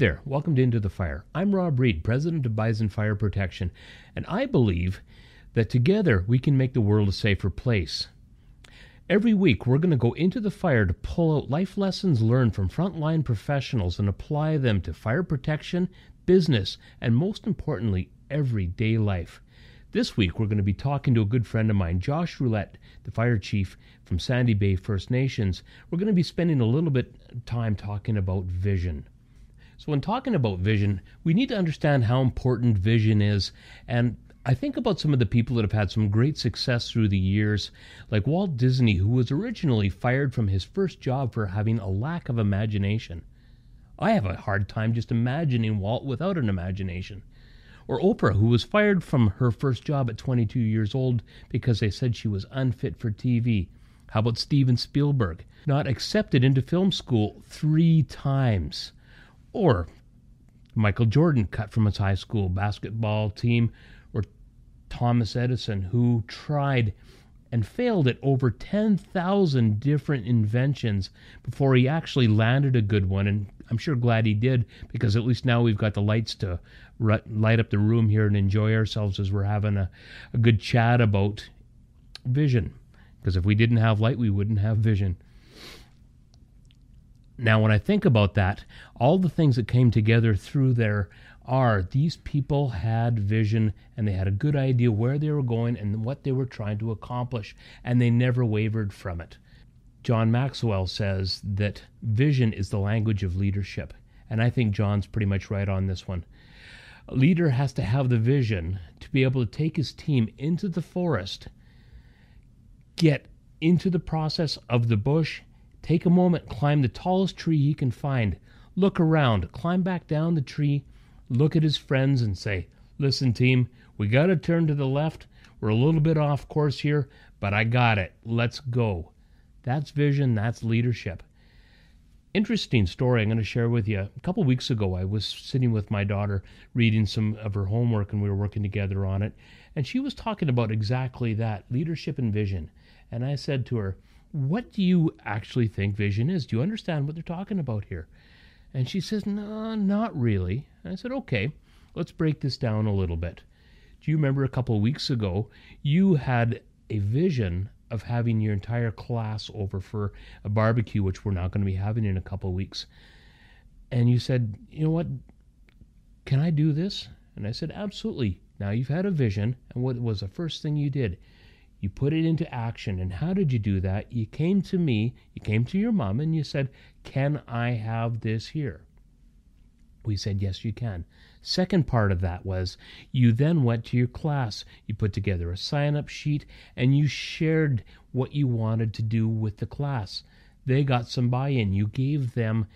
there, welcome to Into the Fire. I'm Rob Reed, president of Bison Fire Protection, and I believe that together we can make the world a safer place. Every week, we're going to go into the fire to pull out life lessons learned from frontline professionals and apply them to fire protection, business, and most importantly, everyday life. This week, we're going to be talking to a good friend of mine, Josh Roulette, the fire chief from Sandy Bay First Nations. We're going to be spending a little bit of time talking about vision. So, when talking about vision, we need to understand how important vision is. And I think about some of the people that have had some great success through the years, like Walt Disney, who was originally fired from his first job for having a lack of imagination. I have a hard time just imagining Walt without an imagination. Or Oprah, who was fired from her first job at 22 years old because they said she was unfit for TV. How about Steven Spielberg, not accepted into film school three times? Or Michael Jordan, cut from his high school basketball team. Or Thomas Edison, who tried and failed at over 10,000 different inventions before he actually landed a good one. And I'm sure glad he did because at least now we've got the lights to light up the room here and enjoy ourselves as we're having a, a good chat about vision. Because if we didn't have light, we wouldn't have vision. Now, when I think about that, all the things that came together through there are these people had vision and they had a good idea where they were going and what they were trying to accomplish, and they never wavered from it. John Maxwell says that vision is the language of leadership, and I think John's pretty much right on this one. A leader has to have the vision to be able to take his team into the forest, get into the process of the bush, take a moment, climb the tallest tree he can find, look around, climb back down the tree, look at his friends, and say, Listen, team, we got to turn to the left. We're a little bit off course here, but I got it. Let's go. That's vision, that's leadership interesting story I'm going to share with you. A couple weeks ago, I was sitting with my daughter reading some of her homework, and we were working together on it. And she was talking about exactly that leadership and vision. And I said to her, What do you actually think vision is? Do you understand what they're talking about here? And she says, No, not really. And I said, Okay, let's break this down a little bit. Do you remember a couple of weeks ago, you had a vision of having your entire class over for a barbecue, which we're not going to be having in a couple of weeks. And you said, you know what? Can I do this? And I said, absolutely. Now you've had a vision, and what was the first thing you did? You put it into action. And how did you do that? You came to me, you came to your mom, and you said, Can I have this here? We said, Yes, you can. Second part of that was you then went to your class, you put together a sign up sheet, and you shared what you wanted to do with the class. They got some buy in. You gave them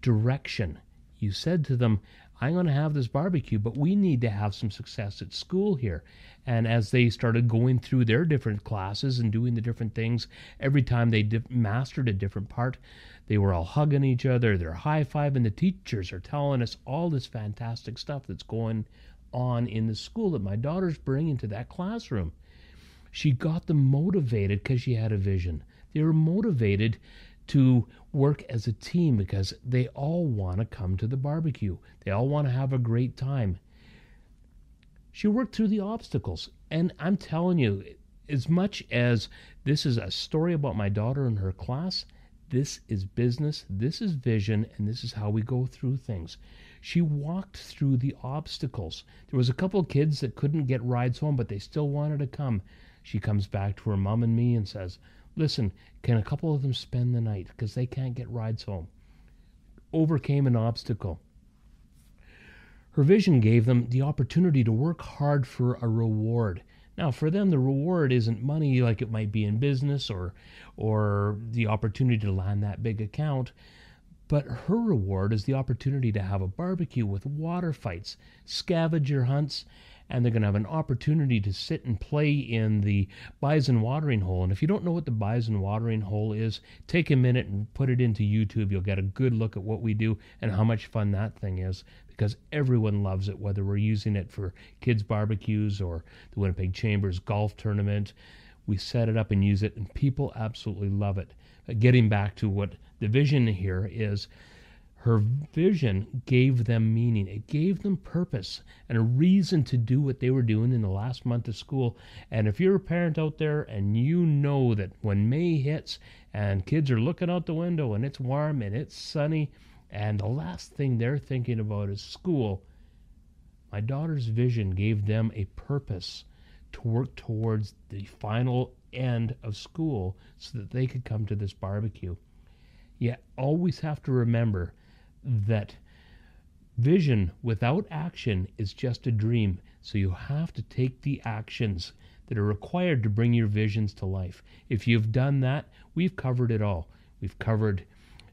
direction. You said to them, I'm going to have this barbecue, but we need to have some success at school here. And as they started going through their different classes and doing the different things, every time they di- mastered a different part, they were all hugging each other, they're high fiving. The teachers are telling us all this fantastic stuff that's going on in the school that my daughter's bringing to that classroom. She got them motivated because she had a vision. They were motivated to work as a team because they all want to come to the barbecue. They all want to have a great time. She worked through the obstacles. And I'm telling you, as much as this is a story about my daughter and her class, this is business, this is vision, and this is how we go through things. She walked through the obstacles. There was a couple of kids that couldn't get rides home, but they still wanted to come. She comes back to her mom and me and says, Listen, can a couple of them spend the night because they can't get rides home? Overcame an obstacle. Her vision gave them the opportunity to work hard for a reward. Now, for them, the reward isn't money like it might be in business or, or the opportunity to land that big account, but her reward is the opportunity to have a barbecue with water fights, scavenger hunts, and they're going to have an opportunity to sit and play in the bison watering hole. And if you don't know what the bison watering hole is, take a minute and put it into YouTube. You'll get a good look at what we do and how much fun that thing is because everyone loves it, whether we're using it for kids' barbecues or the Winnipeg Chambers golf tournament. We set it up and use it, and people absolutely love it. getting back to what the vision here is her vision gave them meaning. It gave them purpose and a reason to do what they were doing in the last month of school. And if you're a parent out there and you know that when May hits and kids are looking out the window and it's warm and it's sunny, and the last thing they're thinking about is school, my daughter's vision gave them a purpose to work towards the final end of school so that they could come to this barbecue. You always have to remember that vision without action is just a dream. So you have to take the actions that are required to bring your visions to life. If you've done that, we've covered it all. We've covered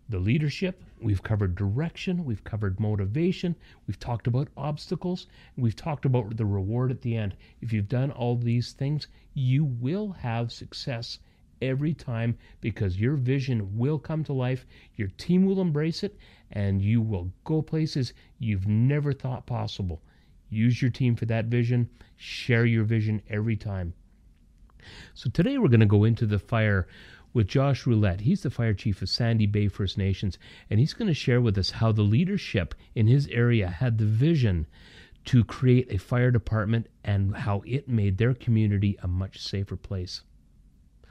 the leadership, we've covered direction, we've covered motivation, we've talked about obstacles, we've talked about the reward at the end. If you've done all these things, you will have success every time because your vision will come to life, your team will embrace it, and you will go places you've never thought possible. Use your team for that vision, share your vision every time. So today we're going to go into the fire with Josh Roulette. He's the fire chief of Sandy Bay First Nations, and he's going to share with us how the leadership in his area had the vision to create a fire department and how it made their community a much safer place.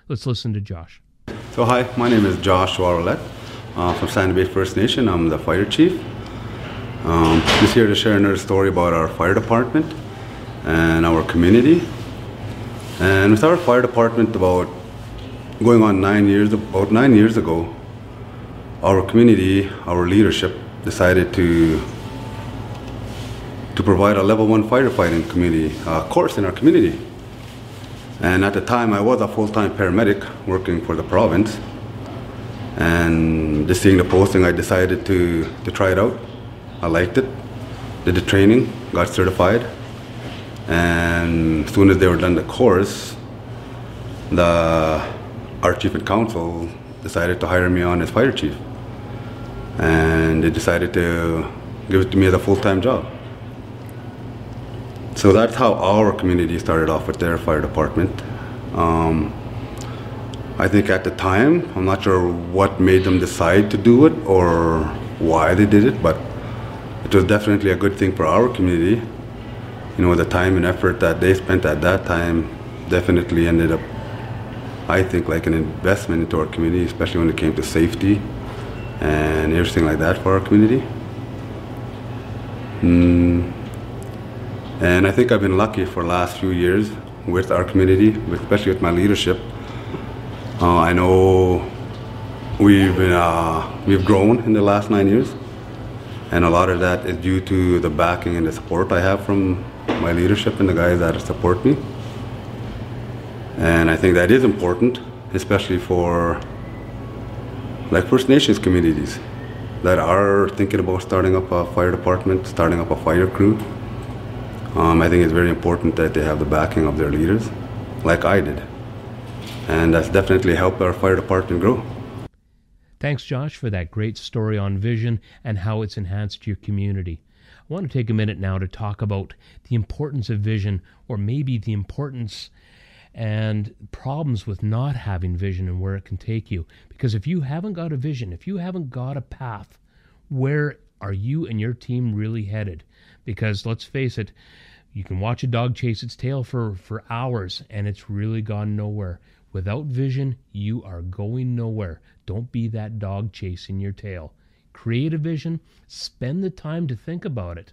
Let's listen to Josh. So, hi, my name is Josh Roulette uh, from Sandy Bay First Nation. I'm the fire chief. Um, just here to share another story about our fire department and our community. And with our fire department, about going on nine years, about nine years ago, our community, our leadership decided to to provide a level one firefighting community uh, course in our community. And at the time, I was a full-time paramedic working for the province. And just seeing the posting, I decided to, to try it out. I liked it, did the training, got certified. And as soon as they were done the course, the our chief and council decided to hire me on as fire chief. And they decided to give it to me as a full-time job. So that's how our community started off with their fire department. Um, I think at the time, I'm not sure what made them decide to do it or why they did it, but it was definitely a good thing for our community. You know, the time and effort that they spent at that time definitely ended up, I think, like an investment into our community, especially when it came to safety and everything like that for our community. Mm. And I think I've been lucky for the last few years with our community, especially with my leadership uh, I know we've been, uh, we've grown in the last nine years, and a lot of that is due to the backing and the support I have from my leadership and the guys that support me. And I think that is important, especially for like First Nations communities that are thinking about starting up a fire department, starting up a fire crew. Um, I think it's very important that they have the backing of their leaders, like I did and that's definitely helped our fire department grow. Thanks, Josh, for that great story on vision and how it's enhanced your community. I want to take a minute now to talk about the importance of vision, or maybe the importance and problems with not having vision and where it can take you. Because if you haven't got a vision, if you haven't got a path, where are you and your team really headed? Because let's face it, you can watch a dog chase its tail for, for hours and it's really gone nowhere. Without vision, you are going nowhere. Don't be that dog chasing your tail. Create a vision, spend the time to think about it.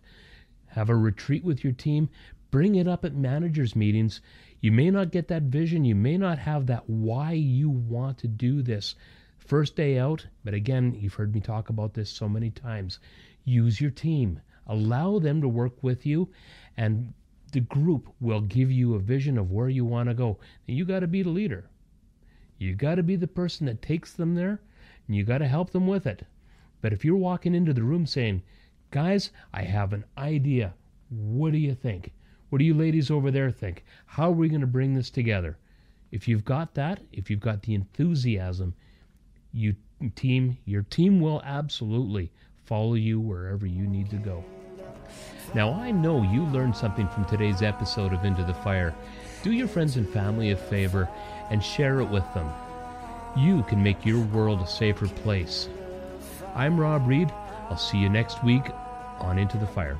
Have a retreat with your team, bring it up at managers' meetings. You may not get that vision, you may not have that why you want to do this first day out, but again, you've heard me talk about this so many times. Use your team, allow them to work with you, and the group will give you a vision of where you want to go. you got to be the leader. You got to be the person that takes them there, and you got to help them with it. But if you're walking into the room saying, Guys, I have an idea. What do you think? What do you ladies over there think? How are we going to bring this together? If you've got that, if you've got the enthusiasm, you team, your team will absolutely follow you wherever you need to go. Now, I know you learned something from today's episode of Into the Fire. Do your friends and family a favor and share it with them. You can make your world a safer place. I'm Rob Reed. I'll see you next week on Into the Fire.